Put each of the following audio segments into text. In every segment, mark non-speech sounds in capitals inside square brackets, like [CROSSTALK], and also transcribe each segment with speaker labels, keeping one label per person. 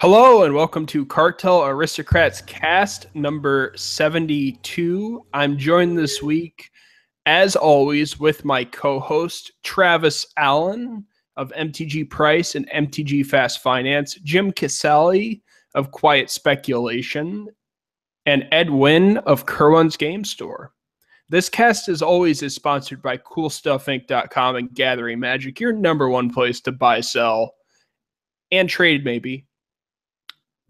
Speaker 1: Hello and welcome to Cartel Aristocrats cast number 72. I'm joined this week, as always, with my co host, Travis Allen of MTG Price and MTG Fast Finance, Jim Casale of Quiet Speculation, and Ed Wynn of Kerwin's Game Store. This cast, as always, is sponsored by CoolStuffInc.com and Gathering Magic, your number one place to buy, sell, and trade, maybe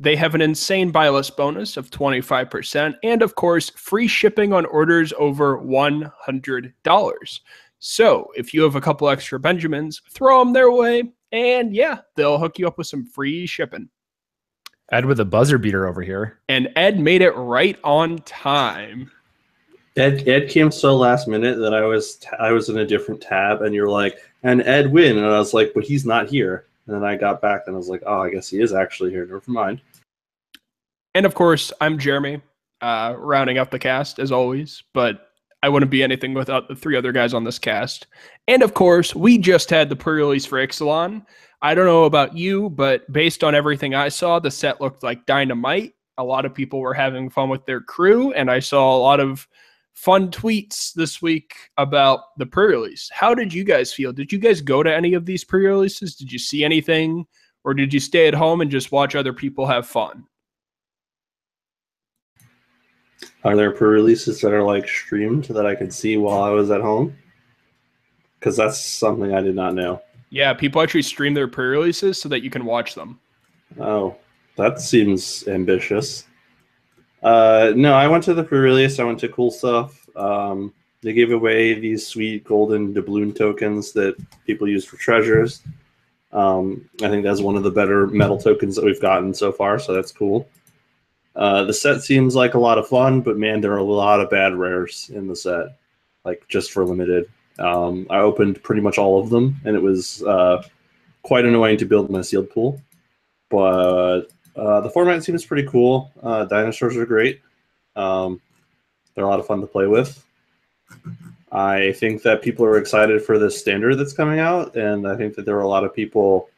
Speaker 1: they have an insane buy list bonus of 25%, and of course, free shipping on orders over $100. So if you have a couple extra Benjamins, throw them their way, and yeah, they'll hook you up with some free shipping.
Speaker 2: Ed with a buzzer beater over here.
Speaker 1: And Ed made it right on time.
Speaker 3: Ed Ed came so last minute that I was I was in a different tab, and you're like, and Ed Wynn, and I was like, but he's not here. And then I got back and I was like, oh, I guess he is actually here. Never mind.
Speaker 1: And of course, I'm Jeremy, uh, rounding up the cast as always, but I wouldn't be anything without the three other guys on this cast. And of course, we just had the pre release for Ixalan. I don't know about you, but based on everything I saw, the set looked like dynamite. A lot of people were having fun with their crew, and I saw a lot of fun tweets this week about the pre release. How did you guys feel? Did you guys go to any of these pre releases? Did you see anything? Or did you stay at home and just watch other people have fun?
Speaker 3: Are there pre-releases that are like streamed that I could see while I was at home? Because that's something I did not know.
Speaker 1: Yeah, people actually stream their pre-releases so that you can watch them.
Speaker 3: Oh, that seems ambitious. Uh, no, I went to the pre-release. I went to Cool Stuff. Um, they gave away these sweet golden doubloon tokens that people use for treasures. Um, I think that's one of the better metal tokens that we've gotten so far, so that's cool. Uh, the set seems like a lot of fun, but man, there are a lot of bad rares in the set, like just for limited. Um, I opened pretty much all of them, and it was uh, quite annoying to build my sealed pool. But uh, the format seems pretty cool. Uh, dinosaurs are great. Um, they're a lot of fun to play with. I think that people are excited for the standard that's coming out, and I think that there are a lot of people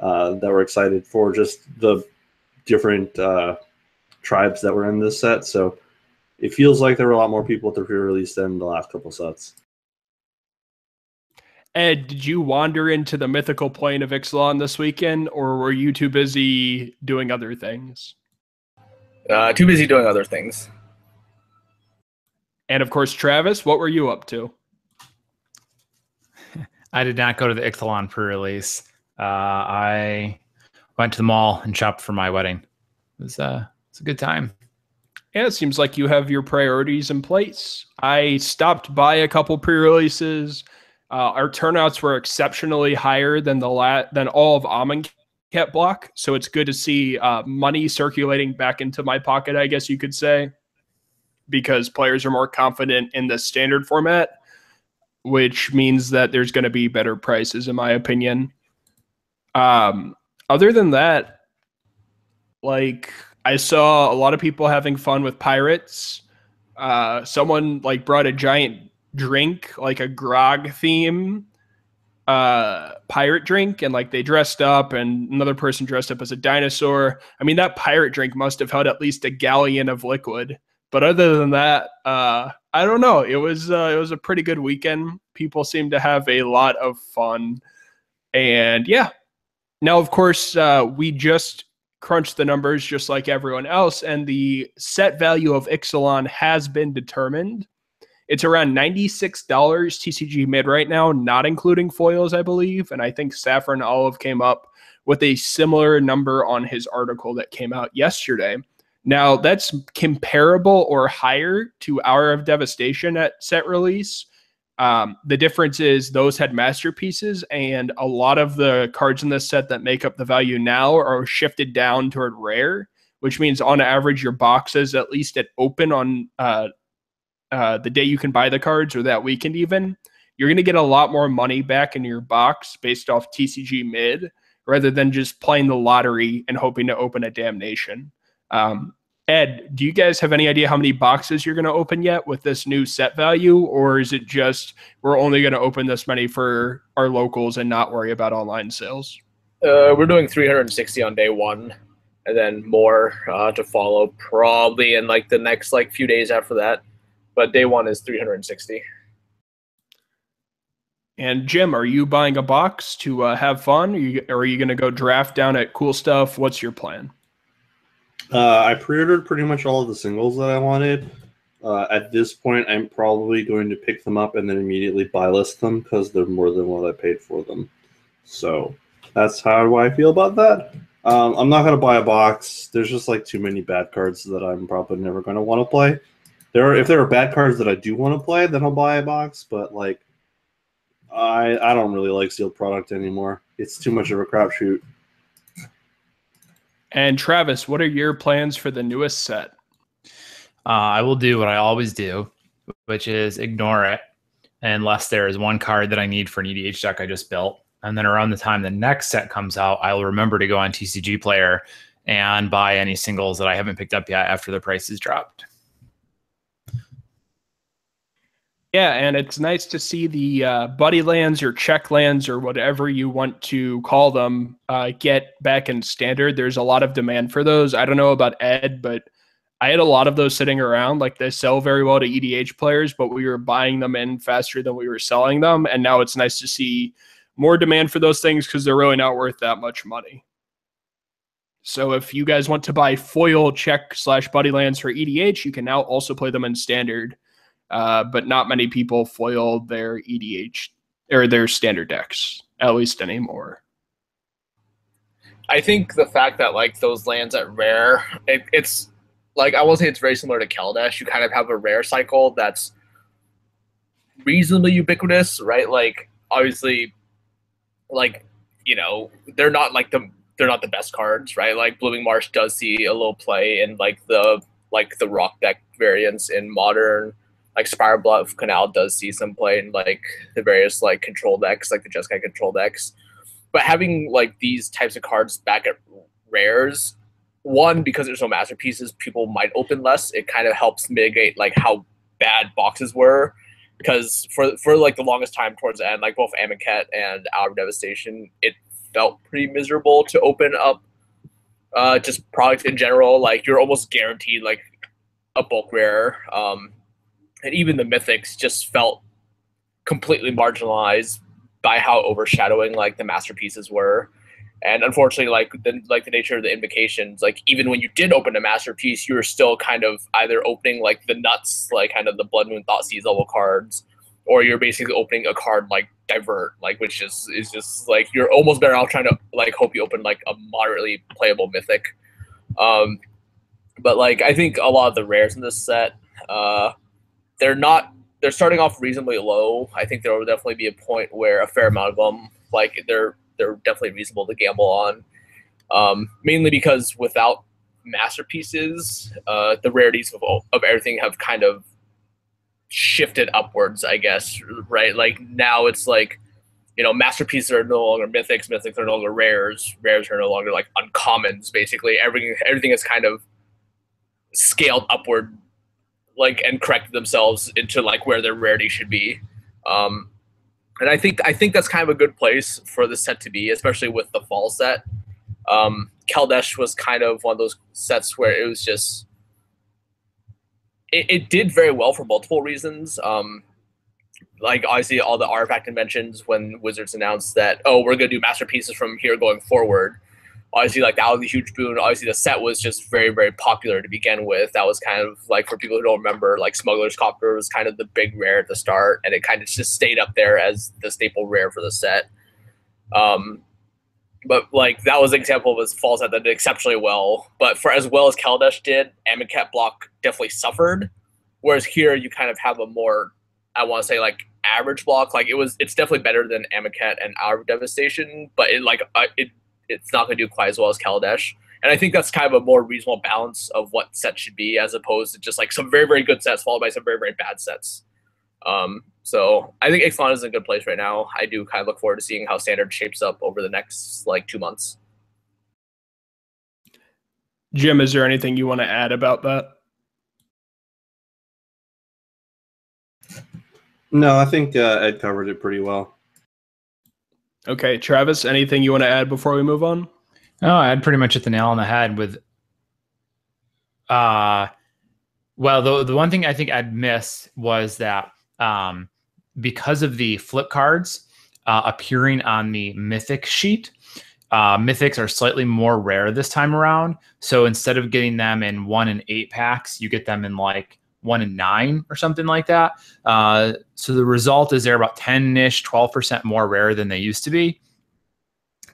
Speaker 3: uh, that were excited for just the different uh, tribes that were in this set. So it feels like there were a lot more people at the pre-release than the last couple sets.
Speaker 1: Ed, did you wander into the mythical plane of Ixalan this weekend, or were you too busy doing other things?
Speaker 4: Uh, too busy doing other things.
Speaker 1: And of course, Travis, what were you up to? [LAUGHS]
Speaker 2: I did not go to the Ixalan pre-release. Uh, I went to the mall and shopped for my wedding. It was uh, it's a good time.
Speaker 1: Yeah, it seems like you have your priorities in place. I stopped by a couple pre-releases. Uh, our turnouts were exceptionally higher than the la- than all of Amonkhet block, so it's good to see uh, money circulating back into my pocket. I guess you could say, because players are more confident in the standard format, which means that there's going to be better prices, in my opinion. Um, other than that, like I saw a lot of people having fun with pirates. Uh, someone like brought a giant drink, like a grog theme uh, pirate drink, and like they dressed up, and another person dressed up as a dinosaur. I mean, that pirate drink must have held at least a galleon of liquid. But other than that, uh, I don't know. It was uh, it was a pretty good weekend. People seemed to have a lot of fun, and yeah. Now, of course, uh, we just crunch the numbers just like everyone else, and the set value of Ixalan has been determined. It's around $96 TCG mid right now, not including foils, I believe. And I think Saffron Olive came up with a similar number on his article that came out yesterday. Now, that's comparable or higher to Hour of Devastation at set release, um, the difference is those had masterpieces, and a lot of the cards in this set that make up the value now are shifted down toward rare, which means on average your boxes at least at open on uh, uh, the day you can buy the cards or that weekend even. You're going to get a lot more money back in your box based off TCG mid rather than just playing the lottery and hoping to open a damnation. Um, Ed, do you guys have any idea how many boxes you're going to open yet with this new set value? Or is it just we're only going to open this many for our locals and not worry about online sales?
Speaker 4: Uh, we're doing 360 on day one. and then more uh, to follow probably in like the next like few days after that. But day one is 360.
Speaker 1: And Jim, are you buying a box to uh, have fun? Are you, or are you going to go draft down at Cool Stuff? What's your plan?
Speaker 3: Uh, I pre-ordered pretty much all of the singles that I wanted. Uh, at this point, I'm probably going to pick them up and then immediately buy list them because they're more than what I paid for them. So that's how I feel about that. Um, I'm not gonna buy a box. There's just like too many bad cards that I'm probably never gonna want to play. There are if there are bad cards that I do want to play, then I'll buy a box. But like, I I don't really like sealed product anymore. It's too much of a crapshoot.
Speaker 1: And Travis, what are your plans for the newest set?
Speaker 2: Uh, I will do what I always do, which is ignore it unless there is one card that I need for an EDH deck I just built. And then around the time the next set comes out, I will remember to go on TCG Player and buy any singles that I haven't picked up yet after the price is dropped.
Speaker 1: Yeah, and it's nice to see the uh, buddy lands or check lands or whatever you want to call them uh, get back in standard. There's a lot of demand for those. I don't know about Ed, but I had a lot of those sitting around. Like they sell very well to EDH players, but we were buying them in faster than we were selling them. And now it's nice to see more demand for those things because they're really not worth that much money. So if you guys want to buy foil check slash buddy lands for EDH, you can now also play them in standard. Uh, but not many people foil their EDH or their standard decks, at least anymore.
Speaker 4: I think the fact that like those lands at rare, it, it's like I will say it's very similar to Kaladesh. You kind of have a rare cycle that's reasonably ubiquitous, right? Like obviously like you know they're not like the they're not the best cards, right? Like Blooming Marsh does see a little play in like the like the rock deck variants in modern. Like Spiral Bluff Canal does see some play in like the various like control decks, like the Jeskai control decks. But having like these types of cards back at rares, one because there's no masterpieces, people might open less. It kind of helps mitigate like how bad boxes were because for for like the longest time towards the end, like both Amonkhet and Hour of Devastation, it felt pretty miserable to open up uh, just products in general. Like you're almost guaranteed like a bulk rare, um, and even the mythics just felt completely marginalized by how overshadowing like the masterpieces were. And unfortunately, like the like the nature of the invocations, like even when you did open a masterpiece, you were still kind of either opening like the nuts, like kind of the Blood Moon Thoughtseize level cards, or you're basically opening a card like Divert, like which is is just like you're almost better off trying to like hope you open like a moderately playable mythic. Um, but like I think a lot of the rares in this set, uh, they're not they're starting off reasonably low. I think there will definitely be a point where a fair amount of them, like they're they're definitely reasonable to gamble on. Um, mainly because without masterpieces, uh, the rarities of, of everything have kind of shifted upwards, I guess, right? Like now it's like, you know, masterpieces are no longer mythics, mythics are no longer rares, rares are no longer like uncommons. Basically, everything everything is kind of scaled upward, like and corrected themselves into like where their rarity should be. Um, and I think I think that's kind of a good place for the set to be, especially with the fall set. Um, Kaladesh was kind of one of those sets where it was just it, it did very well for multiple reasons. Um, like obviously all the artifact inventions when Wizards announced that oh we're gonna do masterpieces from here going forward obviously like that was a huge boon. Obviously the set was just very very popular to begin with. That was kind of like for people who don't remember, like Smuggler's Copter was kind of the big rare at the start, and it kind of just stayed up there as the staple rare for the set. Um, but like that was an example of a fall set that did exceptionally well. But for as well as Kaladesh did, Amonkhet block definitely suffered. Whereas here you kind of have a more, I want to say like average block. Like it was, it's definitely better than Amonkhet and Hour Devastation, but it like uh, it it's not going to do quite as well as Kaladesh. And I think that's kind of a more reasonable balance of what set should be, as opposed to just like some very very good sets followed by some very very bad sets. Um, so I think Ixalan is in a good place right now. I do kind of look forward to seeing how standard shapes up over the next like two months.
Speaker 1: Jim, is there anything you want to add about that?
Speaker 3: No, I think uh, Ed covered it pretty well.
Speaker 1: Okay, Travis, anything you want to add before we move on?
Speaker 2: Oh, I had pretty much hit the nail on the head with Uh, well, the the one thing I think I'd miss was that um, because of the flip cards uh, appearing on the mythic sheet, uh, mythics are slightly more rare this time around. So instead of getting them in one and eight packs, you get them in like one and nine or something like that. Uh, so the result is they're about 10 ish, 12% more rare than they used to be.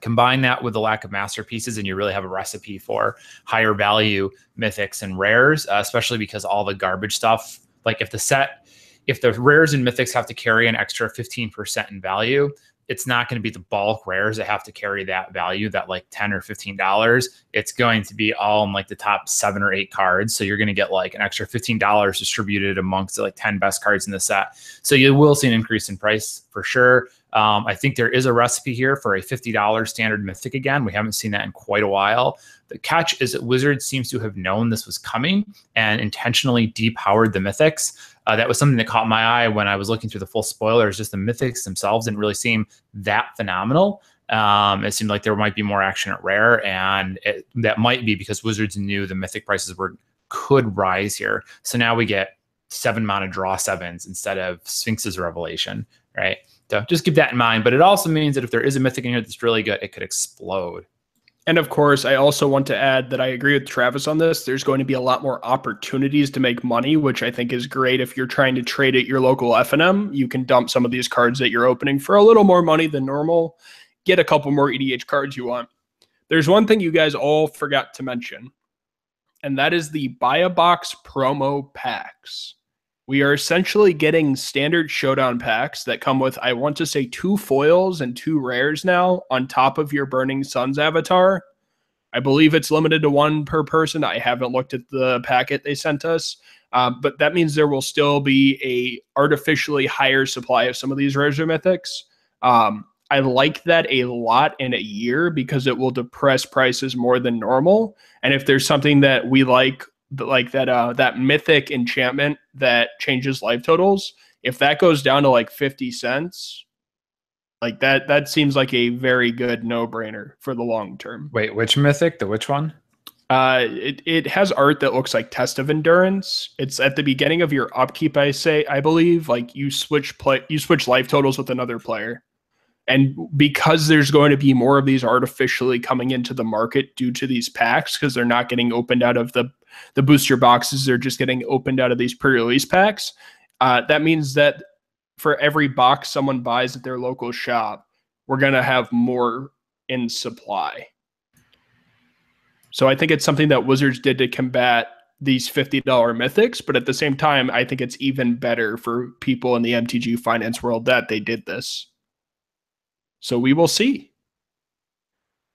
Speaker 2: Combine that with the lack of masterpieces, and you really have a recipe for higher value mythics and rares, uh, especially because all the garbage stuff, like if the set, if the rares and mythics have to carry an extra 15% in value, it's not going to be the bulk rares that have to carry that value, that like 10 or $15. It's going to be all in like the top seven or eight cards. So you're going to get like an extra $15 distributed amongst like 10 best cards in the set. So you will see an increase in price for sure. Um, I think there is a recipe here for a $50 standard mythic again. We haven't seen that in quite a while. The catch is that Wizards seems to have known this was coming and intentionally depowered the mythics. Uh, that was something that caught my eye when I was looking through the full spoilers. Just the mythics themselves didn't really seem that phenomenal. Um, it seemed like there might be more action at rare, and it, that might be because Wizards knew the mythic prices were could rise here. So now we get seven mana draw sevens instead of Sphinx's Revelation, right? So just keep that in mind. But it also means that if there is a mythic in here that's really good, it could explode.
Speaker 1: And of course, I also want to add that I agree with Travis on this. There's going to be a lot more opportunities to make money, which I think is great. If you're trying to trade at your local F&M, you can dump some of these cards that you're opening for a little more money than normal. Get a couple more EDH cards you want. There's one thing you guys all forgot to mention, and that is the buy a box promo packs. We are essentially getting standard showdown packs that come with, I want to say, two foils and two rares now on top of your Burning Suns avatar. I believe it's limited to one per person. I haven't looked at the packet they sent us, um, but that means there will still be a artificially higher supply of some of these rares or mythics. Um, I like that a lot in a year because it will depress prices more than normal. And if there's something that we like like that uh that mythic enchantment that changes life totals if that goes down to like 50 cents like that that seems like a very good no-brainer for the long term
Speaker 2: Wait, which mythic? The which one?
Speaker 1: uh it, it has art that looks like test of endurance it's at the beginning of your upkeep i say i believe like you switch play you switch life totals with another player and because there's going to be more of these artificially coming into the market due to these packs because they're not getting opened out of the the booster boxes are just getting opened out of these pre-release packs. Uh, that means that for every box someone buys at their local shop, we're gonna have more in supply. So I think it's something that Wizards did to combat these $50 mythics, but at the same time, I think it's even better for people in the MTG finance world that they did this. So we will see.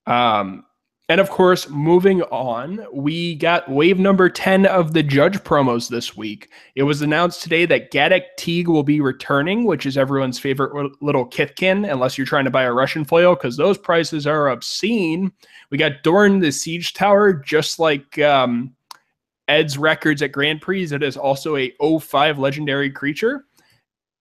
Speaker 1: Um, and of course, moving on, we got wave number 10 of the Judge promos this week. It was announced today that Gaddock Teeg will be returning, which is everyone's favorite little Kithkin, unless you're trying to buy a Russian foil, because those prices are obscene. We got Doran the Siege Tower, just like um, Ed's records at Grand Prix. It is also a 05 legendary creature.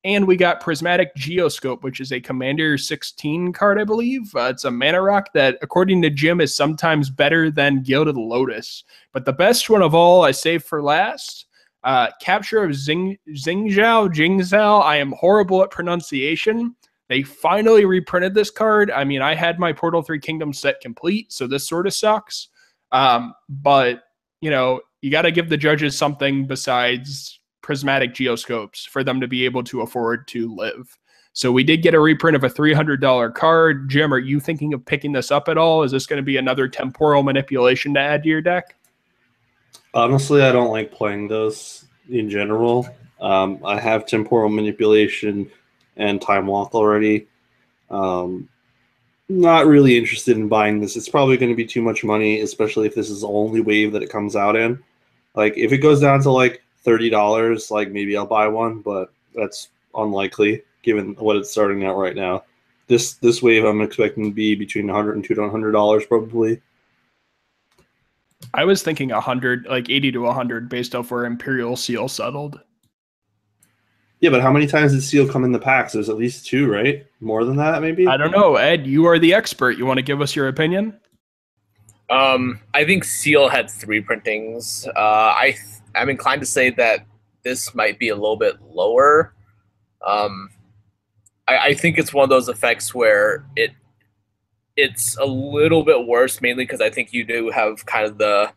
Speaker 1: And we got Prismatic Geoscope, which is a Commander 16 card, I believe. Uh, it's a mana rock that, according to Jim, is sometimes better than Gilded Lotus. But the best one of all, I saved for last. Uh, capture of Zing Xingqiao, Jingzhou. I am horrible at pronunciation. They finally reprinted this card. I mean, I had my Portal 3 Kingdom set complete, so this sort of sucks. Um, but, you know, you got to give the judges something besides prismatic geoscopes for them to be able to afford to live. So we did get a reprint of a $300 card. Jim, are you thinking of picking this up at all? Is this going to be another temporal manipulation to add to your deck?
Speaker 3: Honestly, I don't like playing those in general. Um, I have temporal manipulation and time lock already. Um, not really interested in buying this. It's probably going to be too much money, especially if this is the only wave that it comes out in. Like if it goes down to like thirty dollars, like maybe I'll buy one, but that's unlikely given what it's starting at right now. This this wave I'm expecting to be between 100 and 200 dollars probably.
Speaker 1: I was thinking 100, like 80 to 100 based off where Imperial Seal settled.
Speaker 3: Yeah, but how many times did Seal come in the packs? There's at least two, right? More than that, maybe?
Speaker 1: I don't know. Ed, you are the expert. You want to give us your opinion?
Speaker 4: Um, I think Seal had three printings. Uh, I th- I'm inclined to say that this might be a little bit lower. Um, I, I think it's one of those effects where it it's a little bit worse, mainly because I think you do have kind of the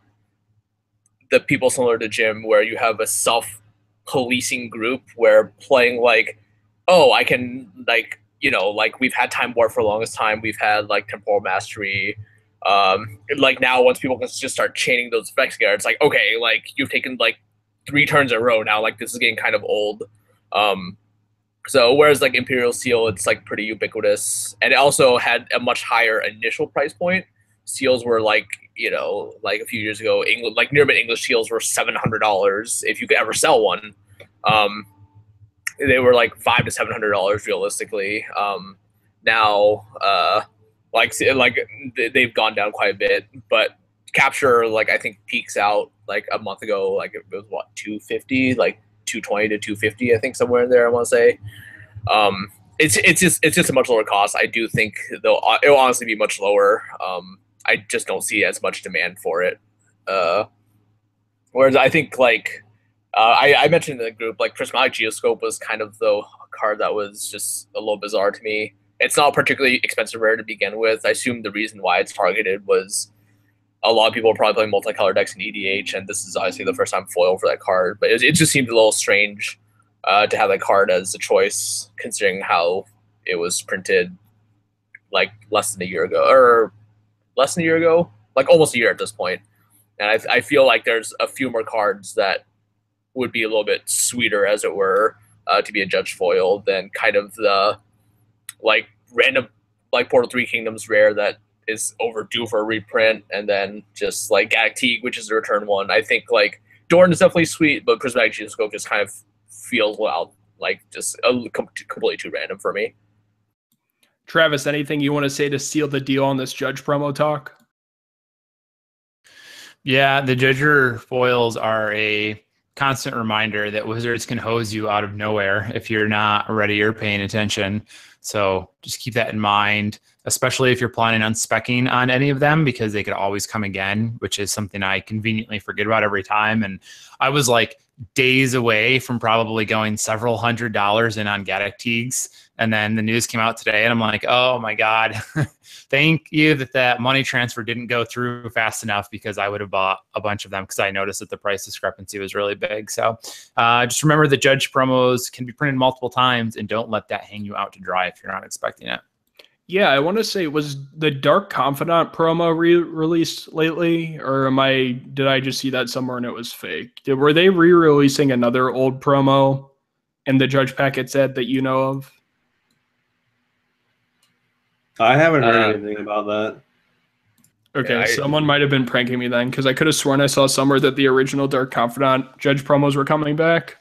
Speaker 4: the people similar to Jim, where you have a self policing group where playing like, oh, I can like you know like we've had time war for the longest time, we've had like temporal mastery. Um, like now, once people can just start chaining those effects together, it's like okay, like you've taken like three turns in a row now. Like this is getting kind of old. Um, so whereas like Imperial Seal, it's like pretty ubiquitous, and it also had a much higher initial price point. Seals were like you know like a few years ago, England like Nearman English seals were seven hundred dollars if you could ever sell one. Um, they were like five to seven hundred dollars realistically. Um, now, uh, like like they've gone down quite a bit, but capture like I think peaks out like a month ago, like it was what 250, like 220 to 250, I think somewhere in there. I want to say. Um, it's it's just it's just a much lower cost. I do think they'll it'll honestly be much lower. Um, I just don't see as much demand for it. Uh, whereas I think like uh, I, I mentioned in the group like Prismatic Geoscope was kind of the card that was just a little bizarre to me. It's not particularly expensive rare to begin with. I assume the reason why it's targeted was a lot of people are probably playing multicolor decks in EDH, and this is obviously the first time foil for that card. But it, it just seemed a little strange uh, to have that card as a choice, considering how it was printed like less than a year ago, or less than a year ago, like almost a year at this point. And I, I feel like there's a few more cards that would be a little bit sweeter, as it were, uh, to be a judge foil than kind of the like random like Portal Three Kingdoms rare that is overdue for a reprint, and then just like Gaddock which is the return one. I think like Doran is definitely sweet, but Prismatic Geoscope just kind of feels well like just a, completely too random for me.
Speaker 1: Travis, anything you want to say to seal the deal on this judge promo talk?
Speaker 2: Yeah, the Judger foils are a constant reminder that wizards can hose you out of nowhere if you're not ready or paying attention. So just keep that in mind, especially if you're planning on specking on any of them because they could always come again, which is something I conveniently forget about every time. And I was like days away from probably going several hundred dollars in on Gaddock Teegs. And then the news came out today, and I'm like, oh my God, [LAUGHS] thank you that that money transfer didn't go through fast enough because I would have bought a bunch of them because I noticed that the price discrepancy was really big. So uh, just remember the judge promos can be printed multiple times and don't let that hang you out to dry if you're not expecting it.
Speaker 1: Yeah, I want to say was the Dark Confidant promo re-released lately, or am I did I just see that somewhere and it was fake? Did, were they re-releasing another old promo in the Judge Packet set that you know of?
Speaker 3: I haven't heard uh, anything about that.
Speaker 1: Okay, yeah, I, someone might have been pranking me then because I could have sworn I saw somewhere that the original Dark Confidant Judge promos were coming back.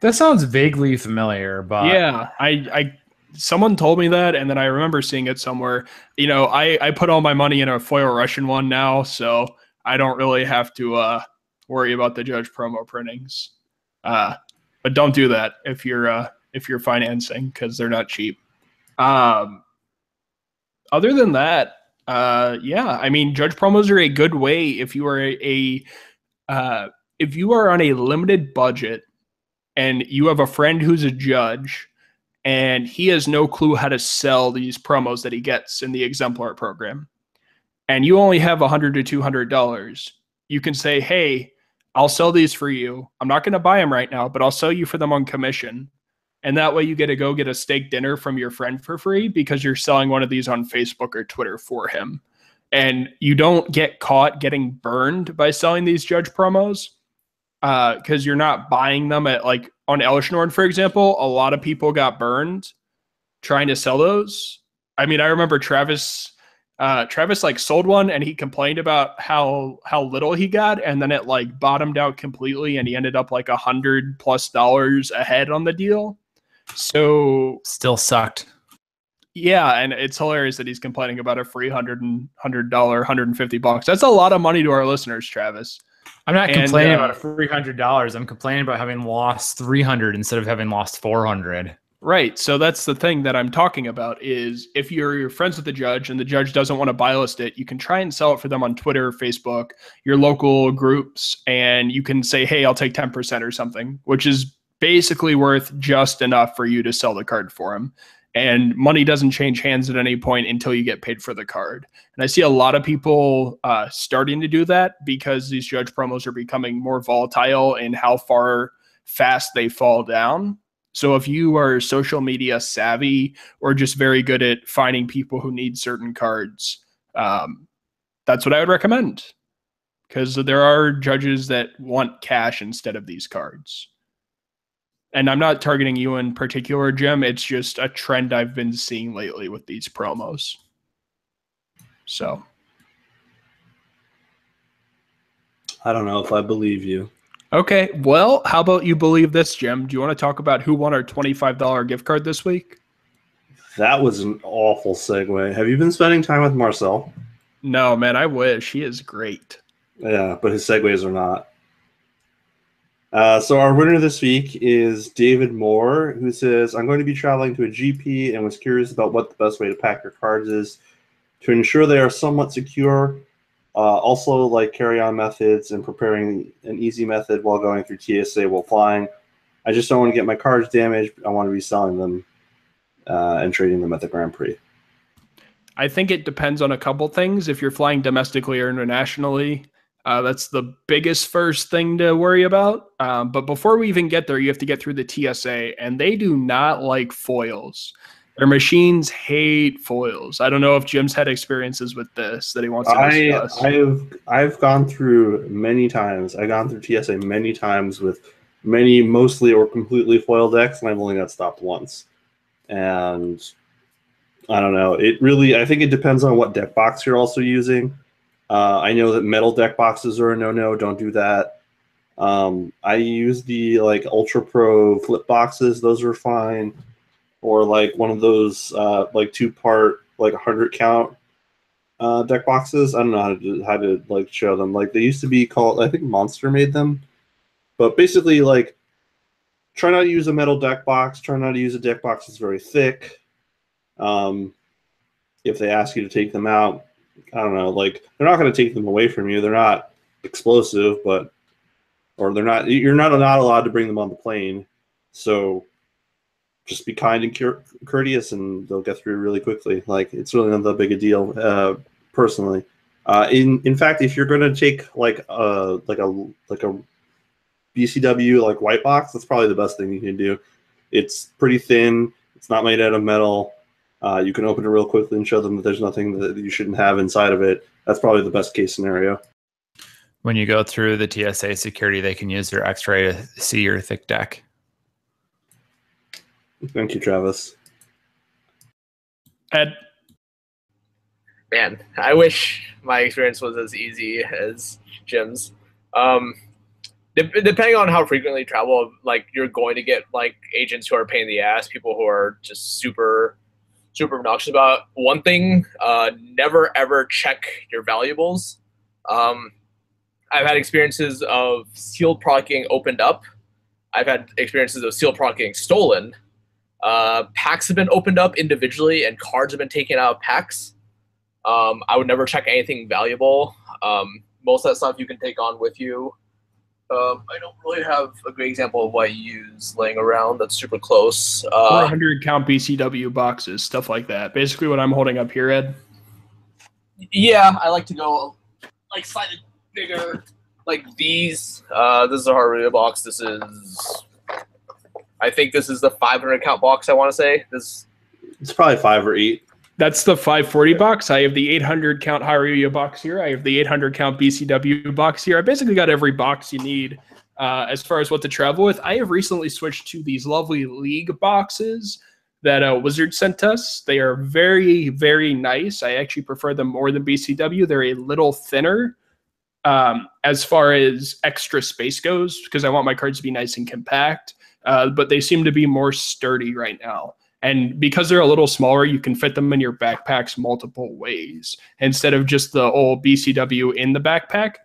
Speaker 2: That sounds vaguely familiar, but
Speaker 1: yeah, I I someone told me that and then i remember seeing it somewhere. You know i i put all my money in a foil russian one now so i don't really have to uh worry about the judge promo printings. Uh but don't do that if you're uh if you're financing because they're not cheap. Um other than that uh yeah i mean judge promos are a good way if you are a, a uh if you are on a limited budget and you have a friend who's a judge and he has no clue how to sell these promos that he gets in the exemplar program. And you only have 100 to 200 dollars. You can say hey i'll sell these for you. I'm not going to buy them right now but i'll sell you for them on commission. And that way you get to go get a steak dinner from your friend for free because you're selling one of these on facebook or twitter for him. And you don't get caught getting burned by selling these judge promos because uh, you're not buying them at like on Elesh Norn, for example, a lot of people got burned trying to sell those. I mean, I remember Travis uh, Travis like sold one and he complained about how how little he got and then it like bottomed out completely and he ended up like a hundred plus dollars ahead on the deal. So
Speaker 2: still sucked.
Speaker 1: Yeah, and it's hilarious that he's complaining about a free hundred and hundred dollar, hundred and fifty bucks. That's a lot of money to our listeners, Travis.
Speaker 2: I'm not and, complaining uh, about a three hundred dollars. I'm complaining about having lost three hundred instead of having lost four hundred.
Speaker 1: Right. So that's the thing that I'm talking about is if you're, you're friends with the judge and the judge doesn't want to buy list it, you can try and sell it for them on Twitter, Facebook, your local groups, and you can say, hey, I'll take 10% or something, which is basically worth just enough for you to sell the card for him. And money doesn't change hands at any point until you get paid for the card. And I see a lot of people uh, starting to do that because these judge promos are becoming more volatile in how far fast they fall down so if you are social media savvy or just very good at finding people who need certain cards, um, that's what I would recommend. Because there are judges that want cash instead of these cards. And I'm not targeting you in particular, Jim. It's just a trend I've been seeing lately with these promos. So.
Speaker 3: I don't know if I believe you.
Speaker 1: Okay. Well, how about you believe this, Jim? Do you want to talk about who won our $25 gift card this week?
Speaker 3: That was an awful segue. Have you been spending time with Marcel?
Speaker 1: No, man, I wish. He is great.
Speaker 3: Yeah, but his segues are not. Uh, so our winner this week is David Moore, who says, "I'm going to be traveling to a GP and was curious about what the best way to pack your cards is to ensure they are somewhat secure uh, also, like carry-on methods and preparing an easy method while going through TSA while flying. I just don't want to get my cards damaged. I want to be selling them uh, and trading them at the Grand Prix.
Speaker 1: I think it depends on a couple things. If you're flying domestically or internationally, uh, that's the biggest first thing to worry about. Um, but before we even get there, you have to get through the TSA, and they do not like foils. Their machines hate foils. I don't know if Jim's had experiences with this that he wants to discuss.
Speaker 3: I, I've I've gone through many times. I've gone through TSA many times with many mostly or completely foil decks, and I've only got stopped once. And I don't know. It really I think it depends on what deck box you're also using. Uh, I know that metal deck boxes are a no-no. Don't do that. Um, I use the like Ultra Pro flip boxes. Those are fine or like one of those uh, like two part like 100 count uh, deck boxes. I don't know how to how to like show them. Like they used to be called. I think Monster made them, but basically like try not to use a metal deck box. Try not to use a deck box that's very thick. Um, if they ask you to take them out, I don't know. Like they're not going to take them away from you. They're not explosive, but or they're not. You're not not allowed to bring them on the plane. So just be kind and cur- courteous, and they'll get through really quickly. Like it's really not that big a deal, uh, personally. Uh, in in fact, if you're going to take like a like a like a BCW like white box, that's probably the best thing you can do. It's pretty thin. It's not made out of metal. Uh, you can open it real quickly and show them that there's nothing that you shouldn't have inside of it. That's probably the best case scenario.
Speaker 2: When you go through the TSA security, they can use their X-ray to see your thick deck.
Speaker 3: Thank you, Travis.
Speaker 1: Ed.
Speaker 4: Man, I wish my experience was as easy as Jim's. Um, de- depending on how frequently you travel, like you're going to get like agents who are paying the ass, people who are just super, super obnoxious about one thing. Uh, never ever check your valuables. Um, I've had experiences of sealed product getting opened up. I've had experiences of sealed product getting stolen. Uh, packs have been opened up individually, and cards have been taken out of packs. Um, I would never check anything valuable. Um, most of that stuff you can take on with you. Um, I don't really have a great example of what you use laying around that's super close. Uh,
Speaker 1: 400 count BCW boxes, stuff like that. Basically, what I'm holding up here, Ed.
Speaker 4: Yeah, I like to go like slightly bigger, like these. Uh, this is a hard box. This is I think this is the 500 count box. I want to say this.
Speaker 3: It's probably five or eight.
Speaker 1: That's the 540 box. I have the 800 count Haruya box here. I have the 800 count BCW box here. I basically got every box you need uh, as far as what to travel with. I have recently switched to these lovely League boxes that uh, Wizard sent us. They are very, very nice. I actually prefer them more than BCW. They're a little thinner um, as far as extra space goes because I want my cards to be nice and compact uh, but they seem to be more sturdy right now. And because they're a little smaller, you can fit them in your backpacks multiple ways instead of just the old BCW in the backpack.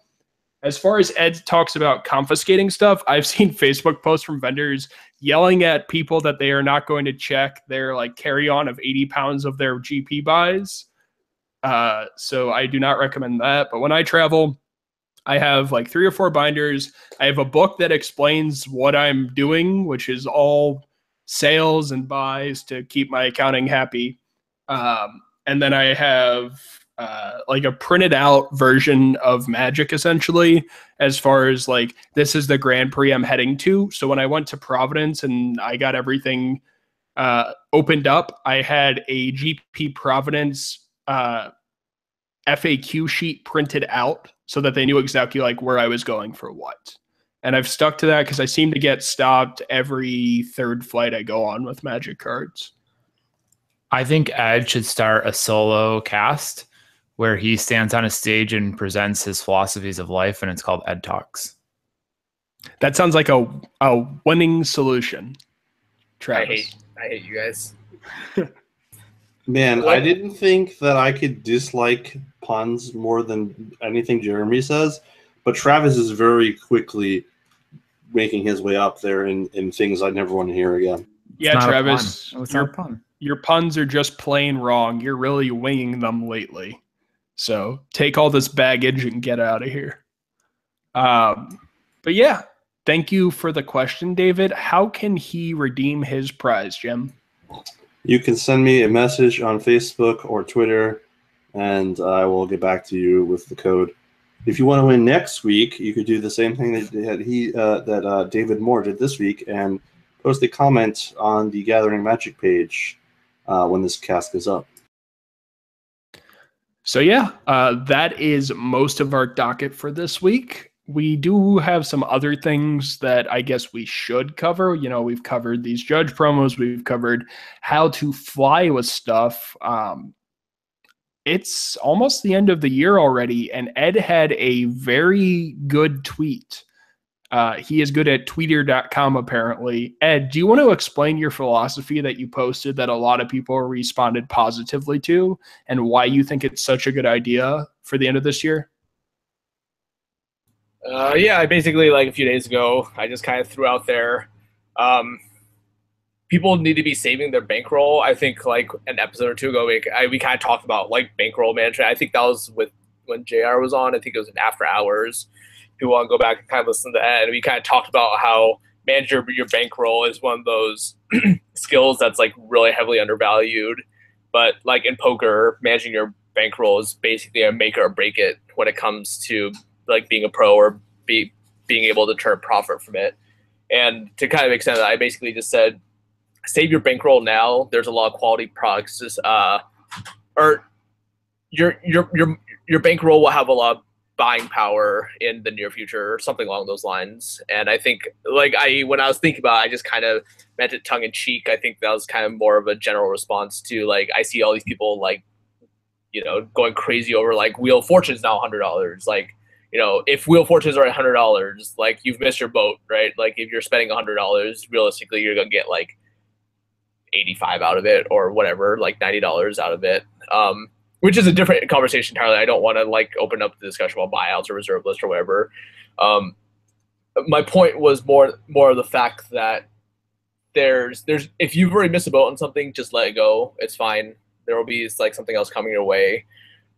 Speaker 1: as far as Ed talks about confiscating stuff, [LAUGHS] I've seen Facebook posts from vendors yelling at people that they are not going to check their like carry on of 80 pounds of their GP buys. Uh, so I do not recommend that. But when I travel, I have like three or four binders. I have a book that explains what I'm doing, which is all sales and buys to keep my accounting happy. Um, and then I have uh, like a printed out version of Magic essentially, as far as like this is the Grand Prix I'm heading to. So when I went to Providence and I got everything uh, opened up, I had a GP Providence uh, FAQ sheet printed out so that they knew exactly like where I was going for what. And I've stuck to that because I seem to get stopped every third flight I go on with Magic cards.
Speaker 2: I think Ed should start a solo cast where he stands on a stage and presents his philosophies of life, and it's called Ed Talks.
Speaker 1: That sounds like a a winning solution. Travis.
Speaker 4: I hate, I hate you guys. [LAUGHS]
Speaker 3: Man,
Speaker 4: What?
Speaker 3: I didn't think that I could dislike puns more than anything Jeremy says, but Travis is very quickly making his way up there in, in things I never want to hear again.
Speaker 1: yeah,
Speaker 2: Not
Speaker 1: Travis,
Speaker 2: pun.
Speaker 1: Your,
Speaker 2: pun.
Speaker 1: your puns are just plain wrong. You're really winging them lately. So take all this baggage and get out of here. Um, but yeah, thank you for the question, David. How can he redeem his prize, Jim?
Speaker 3: You can send me a message on Facebook or Twitter, and I will get back to you with the code. If you want to win next week, you could do the same thing that he uh, that uh, David Moore did this week and post a comment on the Gathering Magic page uh, when this cast is up.
Speaker 1: So yeah, uh, that is most of our docket for this week. We do have some other things that I guess we should cover. You know, we've covered these judge promos. We've covered how to fly with stuff. Um, it's almost the end of the year already, and Ed had a very good tweet. Uh, he is good at tweeter.com, apparently. Ed, do you want to explain your philosophy that you posted that a lot of people responded positively to? and why you think it's such a good idea for the end of this year?
Speaker 4: Uh, yeah, I basically like a few days ago, I just kind of threw out there, um, people need to be saving their bankroll. I think like an episode or two ago, we, I, we kind of talked about like bankroll management. I think that was with when Jr. was on. I think it was in After Hours. If want to go back and kind of listen to that, and we kind of talked about how manage your, your bankroll is one of those [CLEARS THROAT] skills that's like really heavily undervalued. But like in poker, managing your bankroll is basically a make or break it when it comes to like being a pro or be being able to turn profit from it. And to kind of extend that, I basically just said, save your bankroll now. There's a lot of quality products. Uh, or your your your your bankroll will have a lot of buying power in the near future, or something along those lines. And I think, like I when I was thinking about, it, I just kind of meant it tongue in cheek. I think that was kind of more of a general response to like I see all these people like, you know, going crazy over like Wheel of Fortune is now hundred dollars, like you know, if Wheel of Fortunes are hundred dollars, like you've missed your boat, right? Like if you're spending hundred dollars, realistically, you're gonna get like eighty-five out of it or whatever, like ninety dollars out of it. Um, which is a different conversation entirely. I don't want to like open up the discussion about buyouts or reserve list or whatever. Um, my point was more more of the fact that there's there's if you've already missed a boat on something, just let it go. It's fine. There will be like something else coming your way.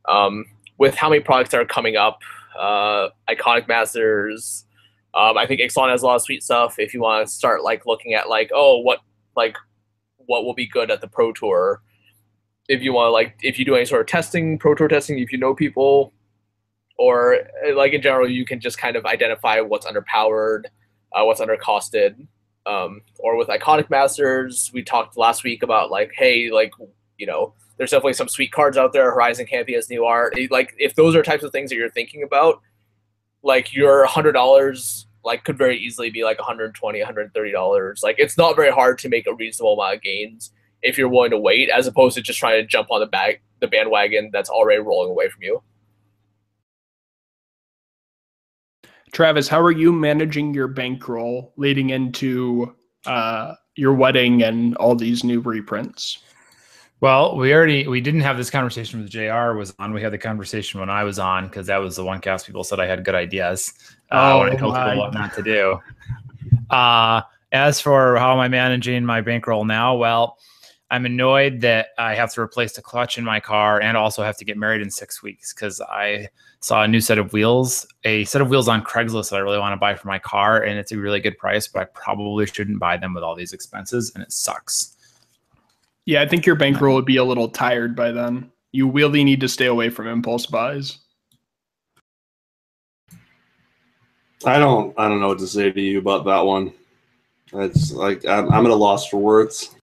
Speaker 4: Um, with how many products are coming up, uh, Iconic Masters. Um, I think Ixalan has a lot of sweet stuff. If you want to start like looking at like, oh, what like what will be good at the Pro Tour. If you want to like, if you do any sort of testing, Pro Tour testing, if you know people, or uh, like in general, you can just kind of identify what's underpowered, uh, what's undercosted. Um, or with Iconic Masters, we talked last week about like, hey, like you know, there's definitely some sweet cards out there. Horizon Canopy has new art. Like if those are types of things that you're thinking about, like your hundred dollars like could very easily be like 120 130 dollars like it's not very hard to make a reasonable amount of gains if you're willing to wait as opposed to just trying to jump on the bag the bandwagon that's already rolling away from you
Speaker 1: Travis, how are you managing your bankroll leading into uh, your wedding and all these new reprints?
Speaker 2: Well, we already we didn't have this conversation with Jr. was on. We had the conversation when I was on because that was the one cast people said I had good ideas. Uh,
Speaker 1: Oh,
Speaker 2: when I told
Speaker 1: my.
Speaker 2: people what not to do. [LAUGHS] Uh, as for how am I managing my bankroll now? Well, I'm annoyed that I have to replace the clutch in my car and also have to get married in six weeks because I saw a new set of wheels, a set of wheels on Craigslist that I really want to buy for my car, and it's a really good price, but I probably shouldn't buy them with all these expenses, and it sucks.
Speaker 1: Yeah, I think your bankroll would be a little tired by then. You really need to stay away from impulse buys.
Speaker 3: I don't. I don't know what to say to you about that one. It's like I'm, I'm at a loss for words.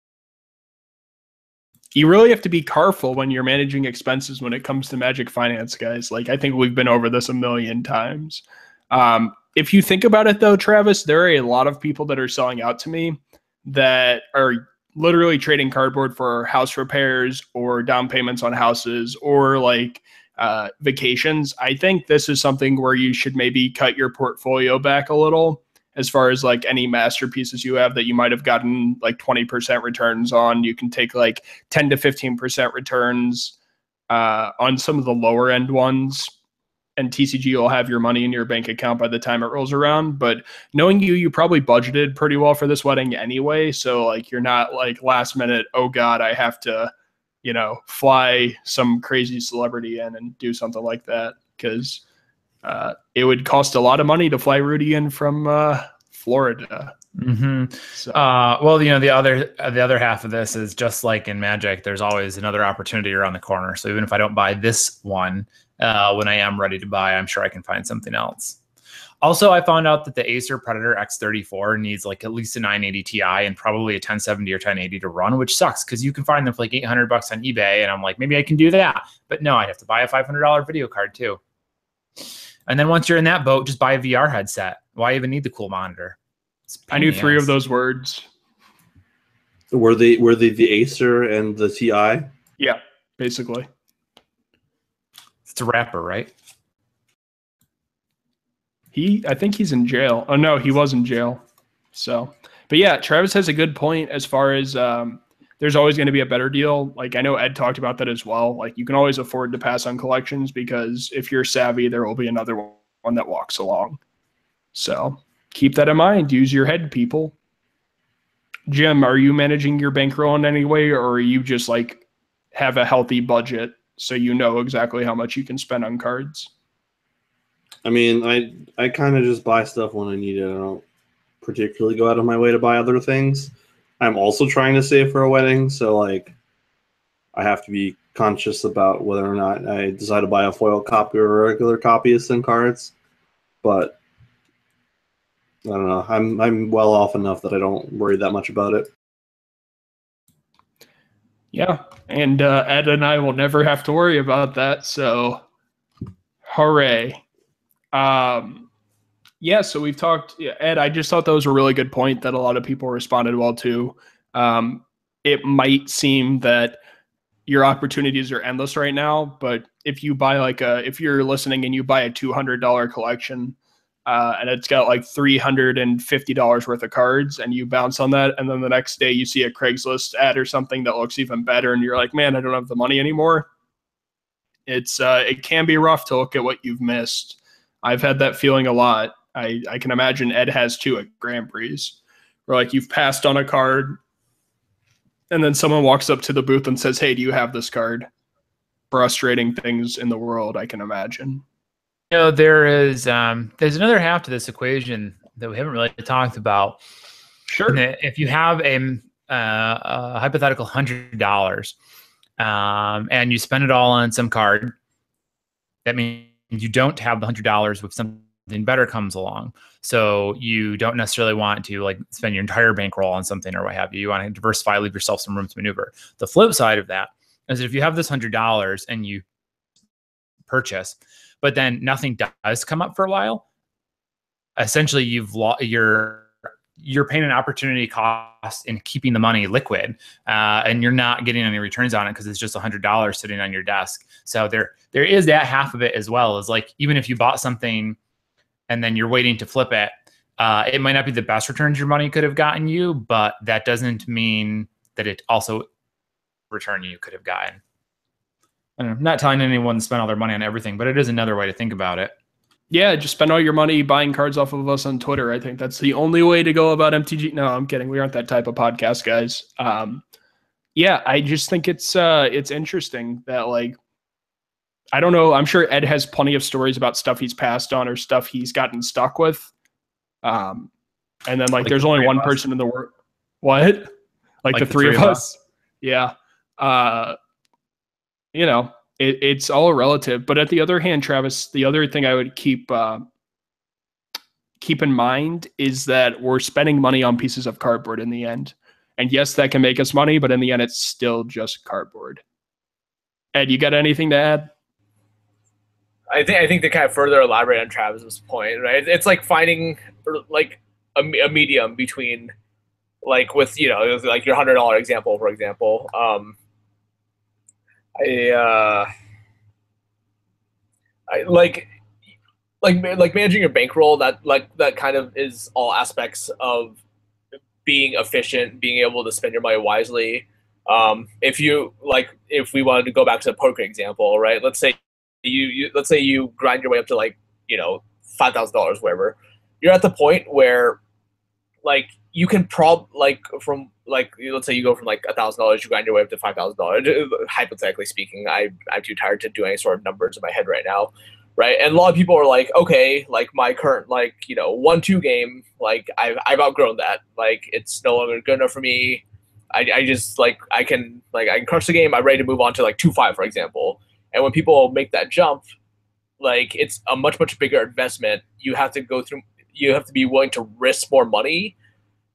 Speaker 1: You really have to be careful when you're managing expenses when it comes to Magic Finance, guys. Like I think we've been over this a million times. Um, if you think about it, though, Travis, there are a lot of people that are selling out to me that are literally trading cardboard for house repairs or down payments on houses or like uh, vacations. I think this is something where you should maybe cut your portfolio back a little as far as like any masterpieces you have that you might have gotten like 20% returns on. You can take like 10 to 15% returns uh, on some of the lower end ones. And TCG will have your money in your bank account by the time it rolls around. But knowing you, you probably budgeted pretty well for this wedding anyway. So, like, you're not like last minute, oh God, I have to, you know, fly some crazy celebrity in and do something like that. Cause uh, it would cost a lot of money to fly Rudy in from uh, Florida.
Speaker 2: Mm-hmm.
Speaker 1: So,
Speaker 2: Uh, well, you know, the other uh, the other half of this is just like in Magic. There's always another opportunity around the corner. So even if I don't buy this one, uh, when I am ready to buy, I'm sure I can find something else. Also, I found out that the Acer Predator X34 needs like at least a 980 Ti and probably a 1070 or 1080 to run, which sucks because you can find them for like 800 bucks on eBay, and I'm like, maybe I can do that. But no, I'd have to buy a $500 video card too. And then once you're in that boat, just buy a VR headset. Why even need the cool monitor? It's a
Speaker 1: I
Speaker 2: pain
Speaker 1: knew three
Speaker 2: ass.
Speaker 1: of those words.
Speaker 3: Were they were they the Acer and the Ti?
Speaker 1: Yeah, basically.
Speaker 2: It's a rapper, right?
Speaker 1: He, I think he's in jail. Oh no, he was in jail. So, but yeah, Travis has a good point as far as um, there's always going to be a better deal. Like I know Ed talked about that as well. Like you can always afford to pass on collections because if you're savvy, there will be another one that walks along. So keep that in mind. Use your head, people. Jim, are you managing your bankroll in any way, or are you just like have a healthy budget so you know exactly how much you can spend on cards?
Speaker 3: I mean, I I kind of just buy stuff when I need it. I don't particularly go out of my way to buy other things. I'm also trying to save for a wedding, so like I have to be conscious about whether or not I decide to buy a foil copy or a regular copy of some cards. But I don't know. I'm I'm well off enough that I don't worry that much about it.
Speaker 1: Yeah, and uh, Ed and I will never have to worry about that. So, hooray! Um, yeah, so we've talked. Ed, I just thought that was a really good point that a lot of people responded well to. Um, it might seem that your opportunities are endless right now, but if you buy like a, if you're listening and you buy a two hundred dollar collection, uh, and it's got like three hundred and fifty dollars worth of cards, and you bounce on that, and then the next day you see a Craigslist ad or something that looks even better, and you're like, man, I don't have the money anymore. It's uh, it can be rough to look at what you've missed. I've had that feeling a lot. I I can imagine Ed has too at Grand Prix, where like you've passed on a card, and then someone walks up to the booth and says, "Hey, do you have this card?" Frustrating things in the world, I can imagine.
Speaker 2: You know, there is um, there's another half to this equation that we haven't really talked about.
Speaker 1: Sure.
Speaker 2: If you have a, uh, a hypothetical hundred dollars, um, and you spend it all on some card, that means you don't have the hundred dollars with something better comes along. So you don't necessarily want to like spend your entire bankroll on something or what have you. You want to diversify, leave yourself some room to maneuver. The flip side of that is if you have this hundred dollars and you purchase, but then nothing does come up for a while, essentially you've lost you're you're paying an opportunity cost in keeping the money liquid, uh, and you're not getting any returns on it because it's just hundred dollars sitting on your desk. So there there is that half of it as well. Is like even if you bought something and then you're waiting to flip it, uh, it might not be the best returns your money could have gotten you, but that doesn't mean that it also return you could have gotten. I'm not telling anyone to spend all their money on everything, but it is another way to think about it.
Speaker 1: Yeah, just spend all your money buying cards off of us on Twitter. I think that's the only way to go about MTG. No, I'm kidding. We aren't that type of podcast, guys. Um, yeah, I just think it's uh, it's interesting that like I don't know. I'm sure Ed has plenty of stories about stuff he's passed on or stuff he's gotten stuck with. Um, and then like,
Speaker 2: Like
Speaker 1: there's
Speaker 2: the
Speaker 1: only one
Speaker 2: us?
Speaker 1: person in the world. What? Like, the, three, of us. Yeah. Uh, you know, it, it's all relative. But at the other hand, Travis, the other thing I would keep uh, keep in mind is that we're spending money on pieces of cardboard in the end. And yes, that can make us money, but in the end, it's still just cardboard. Ed, you got anything to add?
Speaker 4: I think I think to kind of further elaborate on Travis's point, right? It's like finding like a, a medium between like with you know like your hundred dollar example, for example. Um, I uh, I like like like managing your bankroll. That like that kind of is all aspects of being efficient, being able to spend your money wisely. Um, if you like, if we wanted to go back to the poker example, right? Let's say you, you let's say you grind your way up to like you know five thousand dollars wherever you're at the point where like you can prob like from like let's say you go from like a thousand dollars you grind your way up to five thousand dollars hypothetically speaking i i'm too tired to do any sort of numbers in my head right now right and a lot of people are like okay like my current like you know one two game like i've, I've outgrown that like it's no longer good enough for me I, I just like i can like i can crush the game i'm ready to move on to like two five for example and when people make that jump, like it's a much much bigger investment. You have to go through. You have to be willing to risk more money,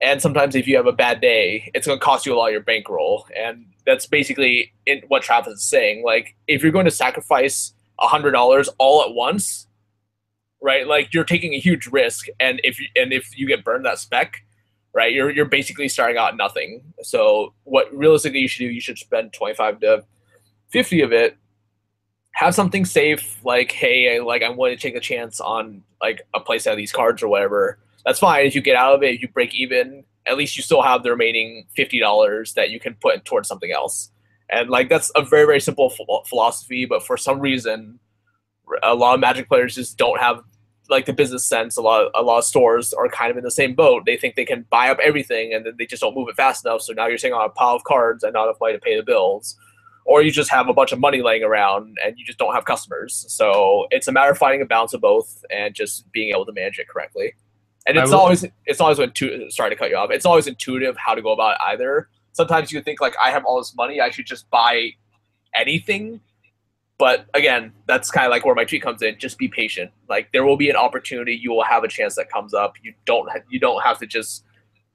Speaker 4: and sometimes if you have a bad day, it's going to cost you a lot of your bankroll. And that's basically what Travis is saying. Like if you're going to sacrifice a hundred dollars all at once, right? Like you're taking a huge risk, and if you, and if you get burned that spec, right, you're you're basically starting out nothing. So what realistically you should do, you should spend twenty five to fifty of it have something safe like hey I, like i'm willing to take a chance on like a place out of these cards or whatever that's fine if you get out of it if you break even at least you still have the remaining $50 that you can put towards something else. And like that's a very very simple ph- philosophy but for some reason a lot of magic players just don't have like the business sense. A lot of, a lot of stores are kind of in the same boat. They think they can buy up everything and then they just don't move it fast enough. So now you're sitting on a pile of cards and not enough money to pay the bills. Or you just have a bunch of money laying around and you just don't have customers. So it's a matter of finding a balance of both and just being able to manage it correctly. And it's
Speaker 2: will-
Speaker 4: always it's always intuitive. Sorry to cut you off. It's always intuitive how to go about it either. Sometimes you think like I have all this money, I should just buy anything. But again, that's kind of like where my tweet comes in. Just be patient. Like there will be an opportunity. You will have a chance that comes up. You don't you don't have to just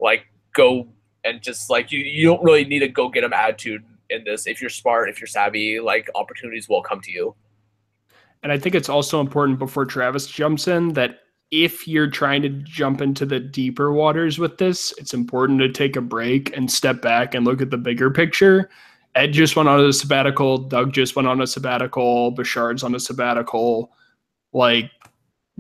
Speaker 4: like go and just like you you don't really need a go get them attitude in this. If you're smart, if you're savvy, like opportunities will come to you.
Speaker 1: And I think it's also important before Travis jumps in that if you're trying to jump into the deeper waters with this, it's important to take a break and step back and look at the bigger picture. Ed just went on a sabbatical. Doug just went on a sabbatical. Bashard's on a sabbatical. Like,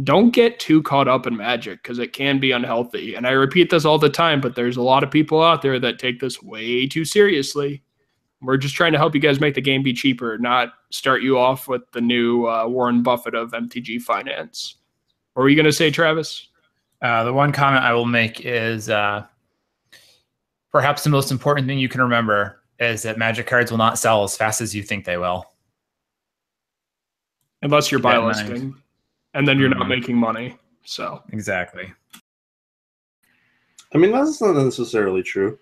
Speaker 1: don't get too caught up in magic because it can be unhealthy. And I repeat this all the time, but there's a lot of people out there that take this way too seriously. We're just trying to help you guys make the game be cheaper, not start you off with the new uh, Warren Buffett of MTG finance. What were you going to say, Travis?
Speaker 2: Uh, the one comment I will make is uh, perhaps the most important thing you can remember is that magic cards will not sell as fast as you think they will.
Speaker 1: Unless you're buy
Speaker 2: in mind.
Speaker 1: listing, and then you're not
Speaker 2: Mhm.
Speaker 1: making money. So
Speaker 2: Exactly.
Speaker 3: I mean, that's not necessarily true.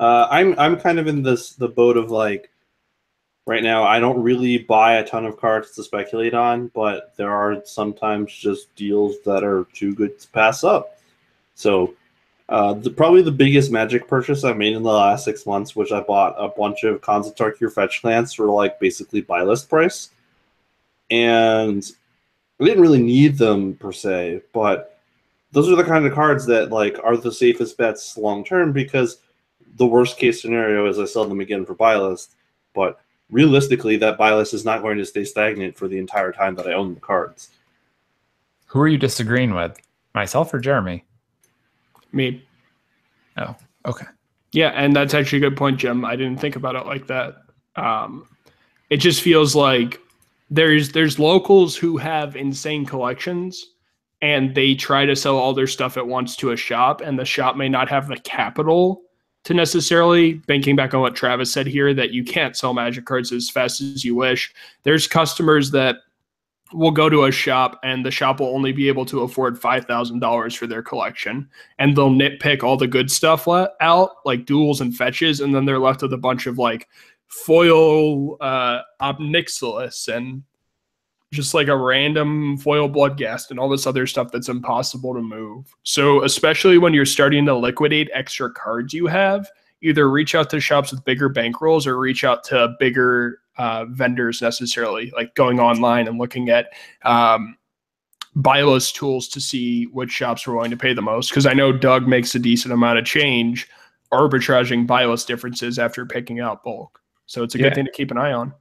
Speaker 3: Uh, I'm I'm kind of in this the boat of like right now. I don't really buy a ton of cards to speculate on, but there are sometimes just deals that are too good to pass up. So, uh, the probably the biggest Magic purchase I've made in the last six months, which I bought a bunch of of Tarkir fetch lands for like basically buy list price, and I didn't really need them per se, but those are the kind of cards that like are the safest bets long term because the worst case scenario is I sell them again for buy list, but realistically that buy list is not going to stay stagnant for the entire time that I own the cards.
Speaker 2: Who are you disagreeing with? Myself or Jeremy?
Speaker 1: me, Oh,
Speaker 2: Okay.
Speaker 1: yeah, and that's actually a good point, Jim. I didn't think about it like that. Um, it just feels like there's there's locals who have insane collections and they try to sell all their stuff at once to a shop and the shop may not have the capital to necessarily banking back on what Travis said here that you can't sell magic cards as fast as you wish. There's customers that will go to a shop and the shop will only be able to afford $5,000 for their collection and they'll nitpick all the good stuff le- out like duels and fetches and then they're left with a bunch of like foil uh and just like a random foil bloodghast and all this other stuff that's impossible to move. So especially when you're starting to liquidate extra cards you have, either reach out to shops with bigger bankrolls or reach out to bigger uh, vendors necessarily, like going online and looking at um, buy list tools to see which shops are willing to pay the most. Because I know Doug makes a decent amount of change arbitraging buy list differences after picking out bulk. So it's a
Speaker 2: Yeah.
Speaker 1: good thing to keep an eye on.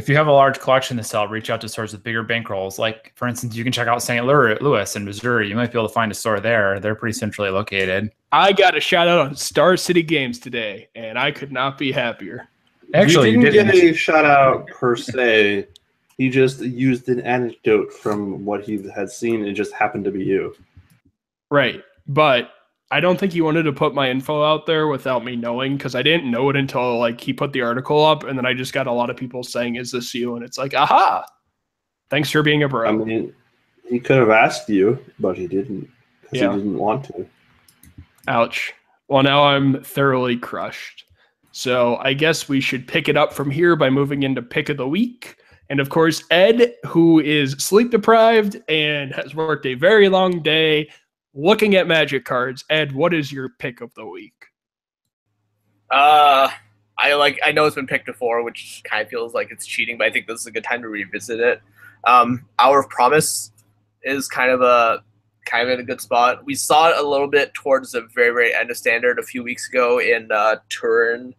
Speaker 2: If you have a large collection to sell, reach out to stores with bigger bankrolls. Like, for instance, you can check out St. Louis in Missouri. You might be able to find a store there. They're pretty centrally located.
Speaker 1: I got a shout out on Star City Games today, and I could not be happier.
Speaker 2: Actually,
Speaker 3: you
Speaker 2: you
Speaker 3: didn't
Speaker 2: didn't.
Speaker 3: get a shout out per se. He just used an anecdote from what he had seen. It just happened to be you.
Speaker 1: Right. But I don't think he wanted to put my info out there without me knowing because I didn't know it until like he put the article up and then I just got a lot of people saying, Is this you? And it's like, aha. Thanks for being a bro.
Speaker 3: I mean, he could have asked you, but he didn't because
Speaker 1: Yeah.
Speaker 3: he didn't want to.
Speaker 1: Ouch. Well, now I'm thoroughly crushed. So I guess we should pick it up from here by moving into pick of the week. And of course, Ed, who is sleep deprived and has worked a very long day looking at magic cards. Ed, what is your pick of the week?
Speaker 4: Uh, I like. I know it's been picked before, which kind of feels like it's cheating, but I think this is a good time to revisit it. Um, Hour of Promise is kind of a kind of in a good spot. We saw it a little bit towards the very very end of Standard a few weeks ago in uh, Turin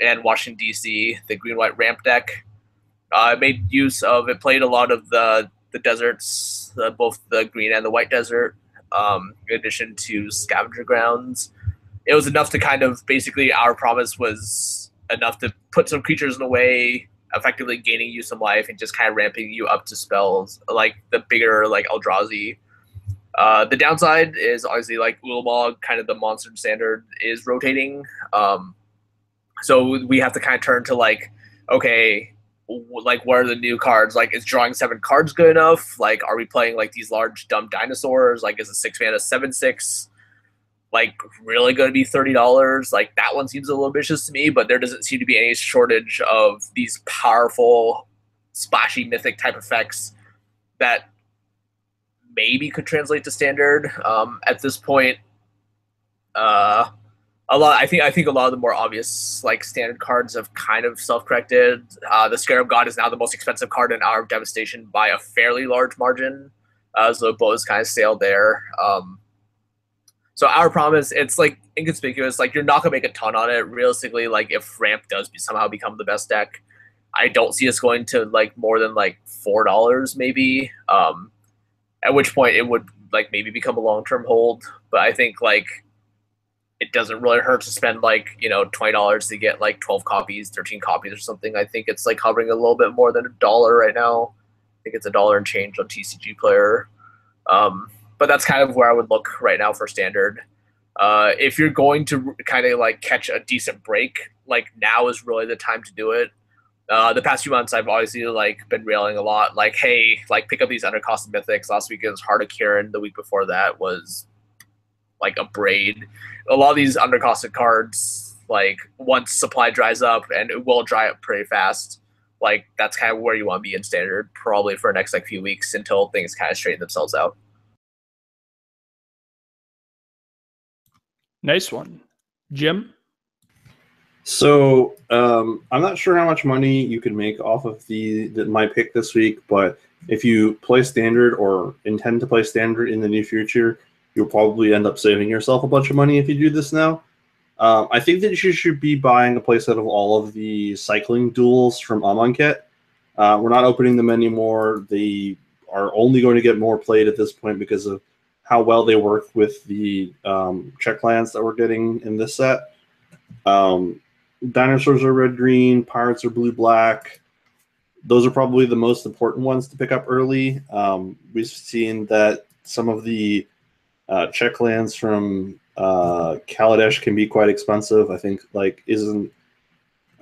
Speaker 4: and Washington D.C. The green white ramp deck. Uh, made use of it. Played a lot of the the deserts, uh, both the green and the white desert. Um, in addition to scavenger grounds it was enough to kind of basically our promise was enough to put some creatures in a way effectively gaining you some life and just kind of ramping you up to spells like the bigger like Eldrazi. Uh, the downside is obviously like Ulamog, kind of the monster standard is rotating. Um, so we have to kind of turn to like, okay, like what are the new cards? Like, is drawing seven cards good enough? Like, are we playing like these large dumb dinosaurs? Like, is a six mana seven six like really going to be thirty dollars? Like that one seems a little ambitious to me, but there doesn't seem to be any shortage of these powerful, splashy mythic type effects that maybe could translate to standard. Um, at this point, uh, a lot. I think I think a lot of the more obvious like standard cards have kind of self-corrected. Uh, the Scarab God is now the most expensive card in Hour of Devastation by a fairly large margin. Uh, so the boat is kind of sailed there. Um, so our promise, it's like inconspicuous. Like you're not gonna make a ton on it. Realistically, like if ramp does be, somehow become the best deck, I don't see us going to like more than like four dollars maybe. Um, at which point it would like maybe become a long term hold. But I think like it doesn't really hurt to spend like you know twenty dollars to get like twelve copies, thirteen copies or something. I think it's like hovering a little bit more than a dollar right now. I think it's a dollar and change on TCG Player. Um, but that's kind of where I would look right now for standard. Uh, if you're going to kind of like catch a decent break, like now is really the time to do it. Uh, the past few months, I've obviously like been railing a lot, like, hey, like pick up these undercosted mythics. Last week it was Heart of Kiran. The week before that was like a braid. A lot of these undercosted cards, like once supply dries up, and it will dry up pretty fast. Like that's kind of where you want to be in standard, probably for the next like few weeks until things kind of straighten themselves out.
Speaker 1: Nice one. Jim?
Speaker 3: So um, I'm not sure how much money you can make off of the, the my pick this week, but if you play standard or intend to play standard in the near future, you'll probably end up saving yourself a bunch of money if you do this now. Um, I think that you should be buying a playset of all of the cycling duels from Amonkhet. Uh, we're not opening them anymore. They are only going to get more played at this point because of how well they work with the um, check lands that we're getting in this set. Um, dinosaurs are red green, pirates are blue black. Those are probably the most important ones to pick up early. Um, we've seen that some of the uh, check lands from uh, Kaladesh can be quite expensive. I think like isn't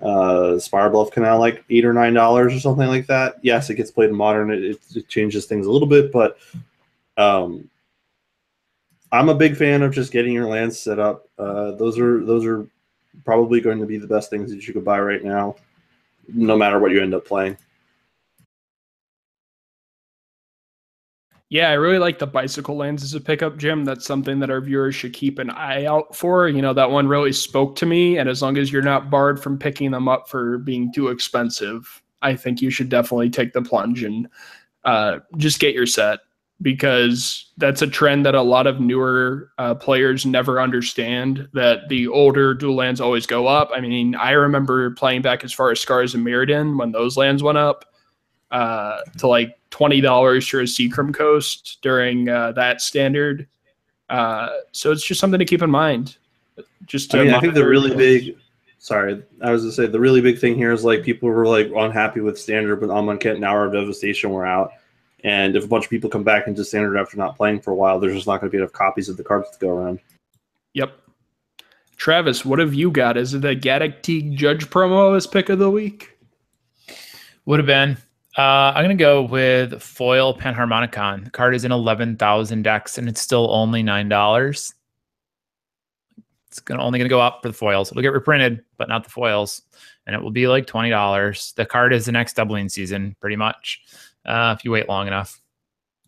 Speaker 3: uh, Spirebluff Canal like eight or nine dollars or something like that. Yes, it gets played in modern. It, it changes things a little bit, but um, I'm a big fan of just getting your lands set up. Uh, those are those are probably going to be the best things that you could buy right now, no matter what you end up playing.
Speaker 1: Yeah, I really like the bicycle lands as a pickup, Jim. That's something that our viewers should keep an eye out for. You know, that one really spoke to me. And as long as you're not barred from picking them up for being too expensive, I think you should definitely take the plunge and uh, just get your set because that's a trend that a lot of newer uh, players never understand that the older dual lands always go up. I mean, I remember playing back as far as Scars and Mirrodin when those lands went up uh, to like twenty dollars for a Seachrome Coast during uh, that standard. Uh, so it's just something to keep in mind. Just
Speaker 3: I mean, I think the really big. Sorry, I was gonna say the really big thing here is like people were like unhappy with standard, but Amonkhet and Hour of Devastation were out. And if a bunch of people come back into standard after not playing for a while, there's just not going to be enough copies of the cards to go around.
Speaker 1: Yep. Travis, what have you got? Is it a Gaddock Teeg Judge promo as pick of the week?
Speaker 2: Would have been. Uh, I'm going to go with Foil Panharmonicon. The card is in 11,000 decks and it's still only $9. It's gonna, only going to go up for the foils. It'll get reprinted, but not the foils. And it will be like $20. The card is the next doubling season, pretty much, uh, if you wait long enough.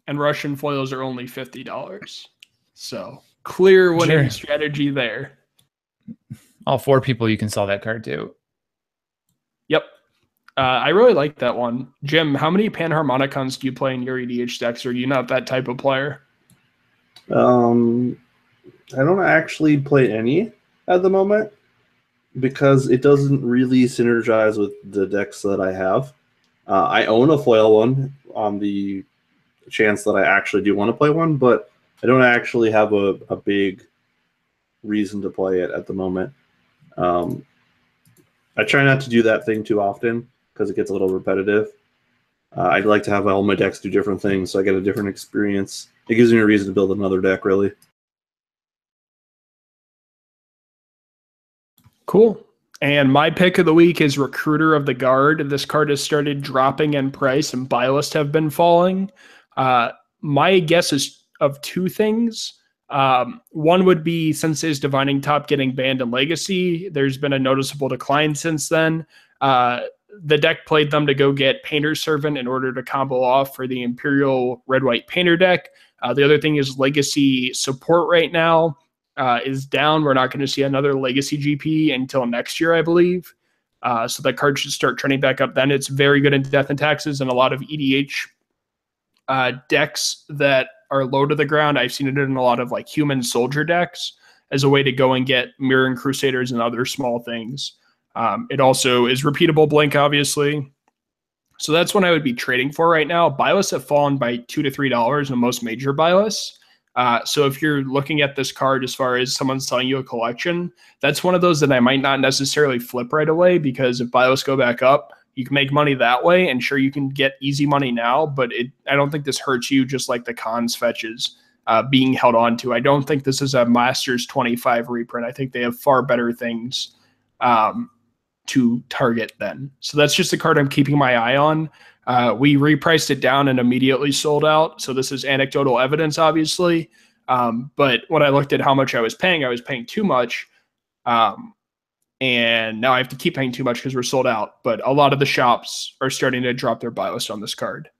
Speaker 1: And Russian foils are only $50. So clear winning sure. strategy there.
Speaker 2: All four people you can sell that card to.
Speaker 1: Yep. Uh, I really like that one. Jim, how many Panharmonicons do you play in your EDH decks? Or are you not that type of player?
Speaker 3: Um, I don't actually play any at the moment because it doesn't really synergize with the decks that I have. Uh, I own a foil one on the chance that I actually do want to play one, but I don't actually have a, a big reason to play it at the moment. Um, I try not to do that thing too often because it gets a little repetitive. Uh, I'd like to have all my decks do different things so I get a different experience. It gives me a reason to build another deck, really.
Speaker 1: Cool. And my pick of the week is Recruiter of the Guard. This card has started dropping in price and buy lists have been falling. Uh, my guess is of two things. Um, one would be since Sensei's Divining Top getting banned in Legacy. There's been a noticeable decline since then. Uh, the deck played them to go get Painter's Servant in order to combo off for the Imperial Red White Painter deck. Uh, the other thing is Legacy support right now uh, is down. We're not going to see another Legacy GP until next year, I believe. Uh, so that card should start trending back up. Then it's very good in Death and Taxes and a lot of EDH uh, decks that are low to the ground. I've seen it in a lot of like human soldier decks as a way to go and get Mirran Crusaders and other small things. Um, it also is repeatable blink, obviously. So that's what I would be trading for right now. Lists have fallen by two to three dollars in most major lists. Uh, so if you're looking at this card as far as someone's selling you a collection, that's one of those that I might not necessarily flip right away because if bios go back up, you can make money that way. And sure, you can get easy money now, but it I don't think this hurts you just like the Khans fetches uh, being held on to. I don't think this is a Masters 25 reprint. I think they have far better things um, to target then. So that's just a card I'm keeping my eye on. Uh, we repriced it down and immediately sold out. So this is anecdotal evidence, obviously. Um, but when I looked at how much I was paying, I was paying too much. Um, and now I have to keep paying too much because we're sold out. But a lot of the shops are starting to drop their buy list on this card.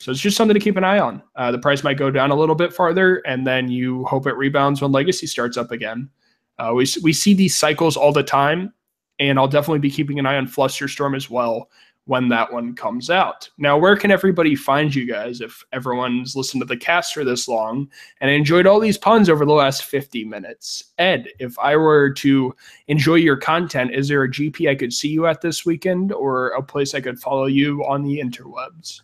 Speaker 1: So it's just something to keep an eye on. Uh, the price might go down a little bit farther, and then you hope it rebounds when Legacy starts up again. Uh, we, we see these cycles all the time and I'll definitely be keeping an eye on Flusterstorm as well when that one comes out. Now, where can everybody find you guys if everyone's listened to the cast for this long and enjoyed all these puns over the last 50 minutes? Ed, if I were to enjoy your content, is there a GP I could see you at this weekend or a place I could follow you on the interwebs?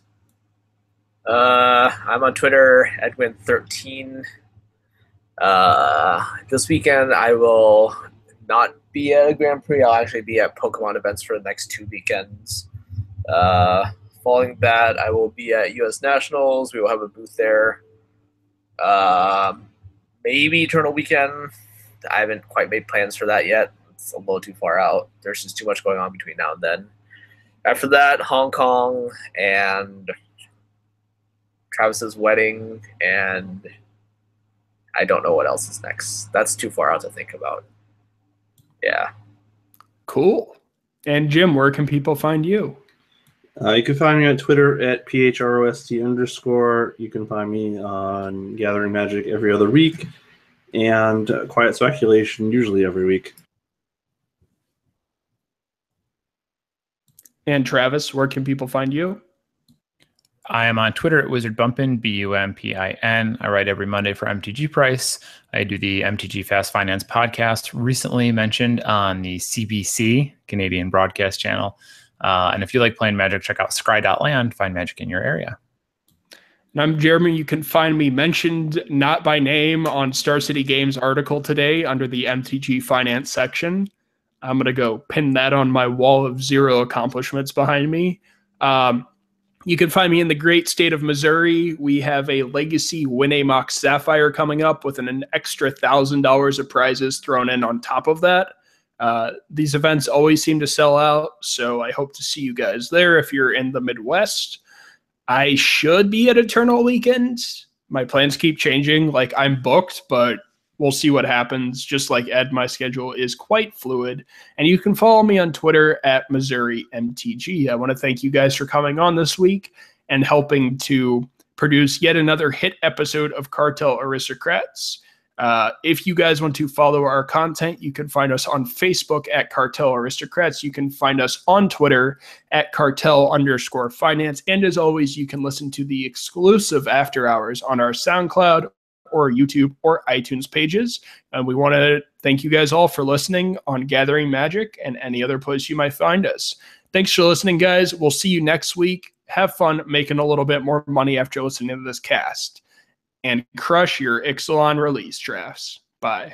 Speaker 4: Uh, I'm on Twitter, Edwin13. Uh, this weekend I will not be at a Grand Prix. I'll actually be at Pokemon events for the next two weekends. Uh, following that, I will be at U.S. Nationals. We will have a booth there. Um, maybe Eternal Weekend. I haven't quite made plans for that yet. It's a little too far out. There's just too much going on between now and then. After that, Hong Kong and Travis's wedding, and I don't know what else is next. That's too far out to think about. Yeah.
Speaker 1: Cool. And Jim, where can people find you?
Speaker 3: Uh, you can find me on Twitter at phrost underscore. You can find me on Gathering Magic every other week, and uh, Quiet Speculation usually every week.
Speaker 1: And Travis, where can people find you?
Speaker 2: I am on Twitter at Wizard Bumpin, B U M P I N. I write every Monday for MTG Price. I do the MTG Fast Finance podcast, recently mentioned on the CBC, Canadian Broadcast Channel. Uh, and if you like playing Magic, check out Scry.land, find magic in your area.
Speaker 1: And I'm Jeremy. You can find me mentioned not by name on Star City Games article today under the MTG Finance section. I'm going to go pin that on my wall of zero accomplishments behind me. Um, you can find me in the great state of Missouri. We have a Legacy Winamax Sapphire coming up with an, an extra thousand dollars of prizes thrown in on top of that. Uh, these events always seem to sell out, so I hope to see you guys there if you're in the Midwest. I should be at Eternal Weekend. My plans keep changing. Like I'm booked, but we'll see what happens. Just like Ed, my schedule is quite fluid. And you can follow me on Twitter at Missouri MTG. I want to thank you guys for coming on this week and helping to produce yet another hit episode of Cartel Aristocrats. Uh, if you guys want to follow our content, you can find us on Facebook at Cartel Aristocrats. You can find us on Twitter at Cartel underscore finance. And as always, you can listen to the exclusive after hours on our SoundCloud or YouTube or iTunes pages. And we want to thank you guys all for listening on Gathering Magic and any other place you might find us. Thanks for listening, guys. We'll see you next week. Have fun making a little bit more money after listening to this cast. And crush your Ixalan release drafts. Bye.